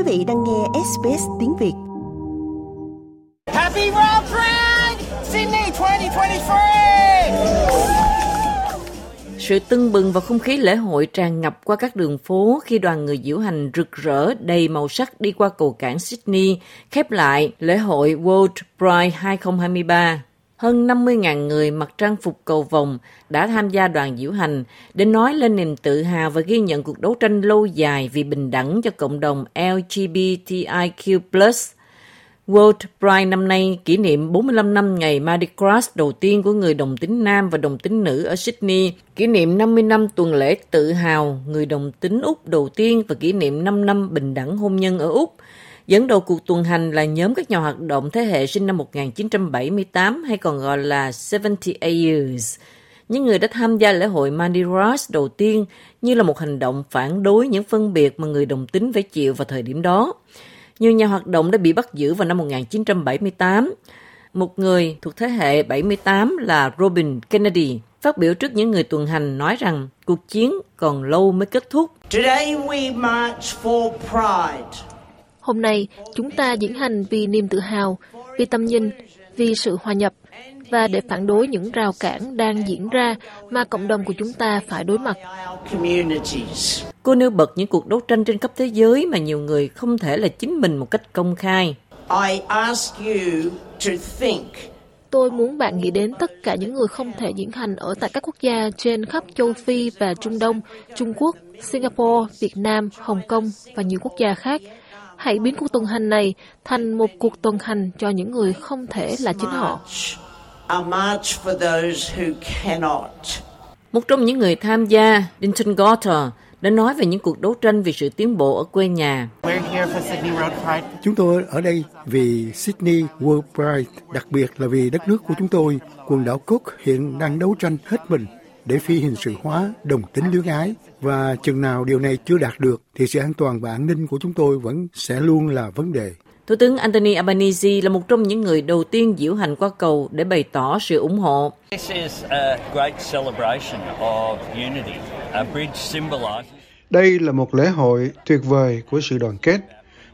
quý vị đang nghe SBS tiếng Việt. Happy World Trade Sydney 2023! Sự tưng bừng và không khí lễ hội tràn ngập qua các đường phố khi đoàn người diễu hành rực rỡ đầy màu sắc đi qua cầu cảng Sydney, khép lại lễ hội World Pride 2023. Hơn 50.000 người mặc trang phục cầu vồng đã tham gia đoàn diễu hành để nói lên niềm tự hào và ghi nhận cuộc đấu tranh lâu dài vì bình đẳng cho cộng đồng LGBTIQ+. World Pride năm nay kỷ niệm 45 năm ngày Mardi Gras đầu tiên của người đồng tính nam và đồng tính nữ ở Sydney, kỷ niệm 50 năm tuần lễ tự hào người đồng tính Úc đầu tiên và kỷ niệm 5 năm bình đẳng hôn nhân ở Úc. Dẫn đầu cuộc tuần hành là nhóm các nhà hoạt động thế hệ sinh năm 1978 hay còn gọi là 78 Years. Những người đã tham gia lễ hội Mardi Gras đầu tiên như là một hành động phản đối những phân biệt mà người đồng tính phải chịu vào thời điểm đó. Nhiều nhà hoạt động đã bị bắt giữ vào năm 1978. Một người thuộc thế hệ 78 là Robin Kennedy phát biểu trước những người tuần hành nói rằng cuộc chiến còn lâu mới kết thúc. Today we march for pride. Hôm nay, chúng ta diễn hành vì niềm tự hào, vì tâm nhìn, vì sự hòa nhập và để phản đối những rào cản đang diễn ra mà cộng đồng của chúng ta phải đối mặt. Cô nêu bật những cuộc đấu tranh trên khắp thế giới mà nhiều người không thể là chính mình một cách công khai. I ask you to think Tôi muốn bạn nghĩ đến tất cả những người không thể diễn hành ở tại các quốc gia trên khắp châu Phi và Trung Đông, Trung Quốc, Singapore, Việt Nam, Hồng Kông và nhiều quốc gia khác. Hãy biến cuộc tuần hành này thành một cuộc tuần hành cho những người không thể là chính họ. a march for those who cannot. Một trong những người tham gia, Dinton Gotter, đã nói về những cuộc đấu tranh vì sự tiến bộ ở quê nhà. Chúng tôi ở đây vì Sydney World Pride, đặc biệt là vì đất nước của chúng tôi. Quần đảo Cook hiện đang đấu tranh hết mình để phi hình sự hóa đồng tính luyến ái và chừng nào điều này chưa đạt được thì sự an toàn và an ninh của chúng tôi vẫn sẽ luôn là vấn đề. Thủ tướng Anthony Albanese là một trong những người đầu tiên diễu hành qua cầu để bày tỏ sự ủng hộ. This is a great celebration of unity. A bridge symbolizes Đây là một lễ hội tuyệt vời của sự đoàn kết,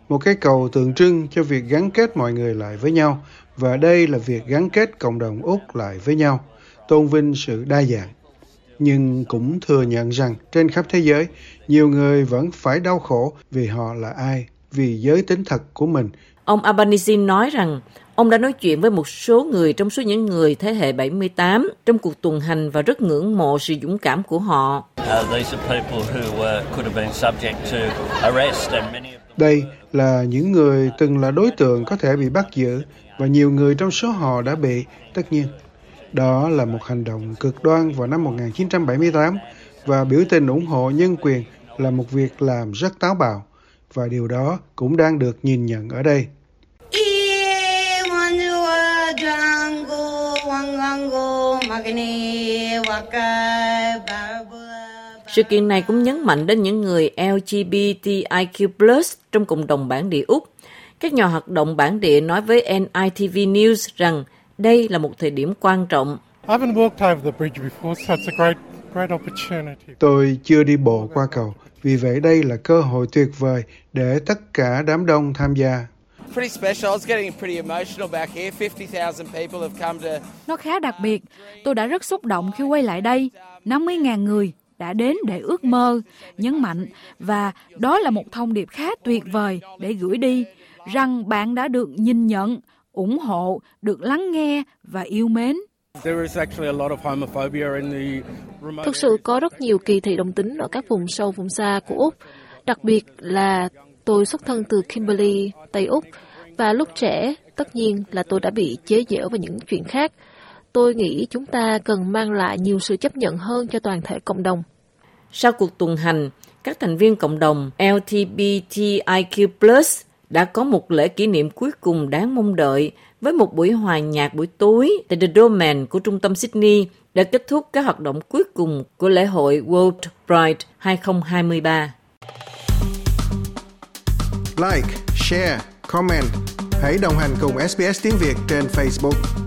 một cái cầu tượng trưng cho việc gắn kết mọi người lại với nhau và đây là việc gắn kết cộng đồng Úc lại với nhau, tôn vinh sự đa dạng. Nhưng cũng thừa nhận rằng trên khắp thế giới, nhiều người vẫn phải đau khổ vì họ là ai, vì giới tính thật của mình Ông Albanese nói rằng ông đã nói chuyện với một số người trong số những người thế hệ 78 trong cuộc tuần hành và rất ngưỡng mộ sự dũng cảm của họ. uh, these are people who uh, could have been subject to arrest and many of them Đây là những người từng là đối tượng có thể bị bắt giữ và nhiều người trong số họ đã bị, tất nhiên. Đó là một hành động cực đoan vào năm 1978 và biểu tình ủng hộ nhân quyền là một việc làm rất táo bạo và điều đó cũng đang được nhìn nhận ở đây. Sự kiện này cũng nhấn mạnh đến những người LGBTIQ+, trong cộng đồng bản địa Úc. Các nhà hoạt động bản địa nói với NITV News rằng đây là một thời điểm quan trọng. I haven't walked over the bridge before, so it's a great, great opportunity. Tôi chưa đi bộ qua cầu, vì vậy đây là cơ hội tuyệt vời để tất cả đám đông tham gia. pretty special. I was getting pretty emotional back here. 50,000 people have come to Nó khá đặc biệt. Tôi đã rất xúc động khi quay lại đây. 50.000 người đã đến để ước mơ, nhấn mạnh và đó là một thông điệp khá tuyệt vời để gửi đi rằng bạn đã được nhìn nhận, ủng hộ, được lắng nghe và yêu mến. There is actually a lot of homophobia in the remote Thực sự có rất nhiều kỳ thị đồng tính ở các vùng sâu vùng xa của Úc, đặc biệt là tôi xuất thân từ Kimberley, Tây Úc, và lúc trẻ, tất nhiên là tôi đã bị chế giễu về những chuyện khác. Tôi nghĩ chúng ta cần mang lại nhiều sự chấp nhận hơn cho toàn thể cộng đồng. Sau cuộc tuần hành, các thành viên cộng đồng LGBTIQ+ đã có một lễ kỷ niệm cuối cùng đáng mong đợi với một buổi hòa nhạc buổi tối tại The Domain của trung tâm Sydney đã kết thúc các hoạt động cuối cùng của lễ hội World Pride 2023. Like, share, comment. Hãy đồng hành cùng SBS tiếng Việt trên Facebook.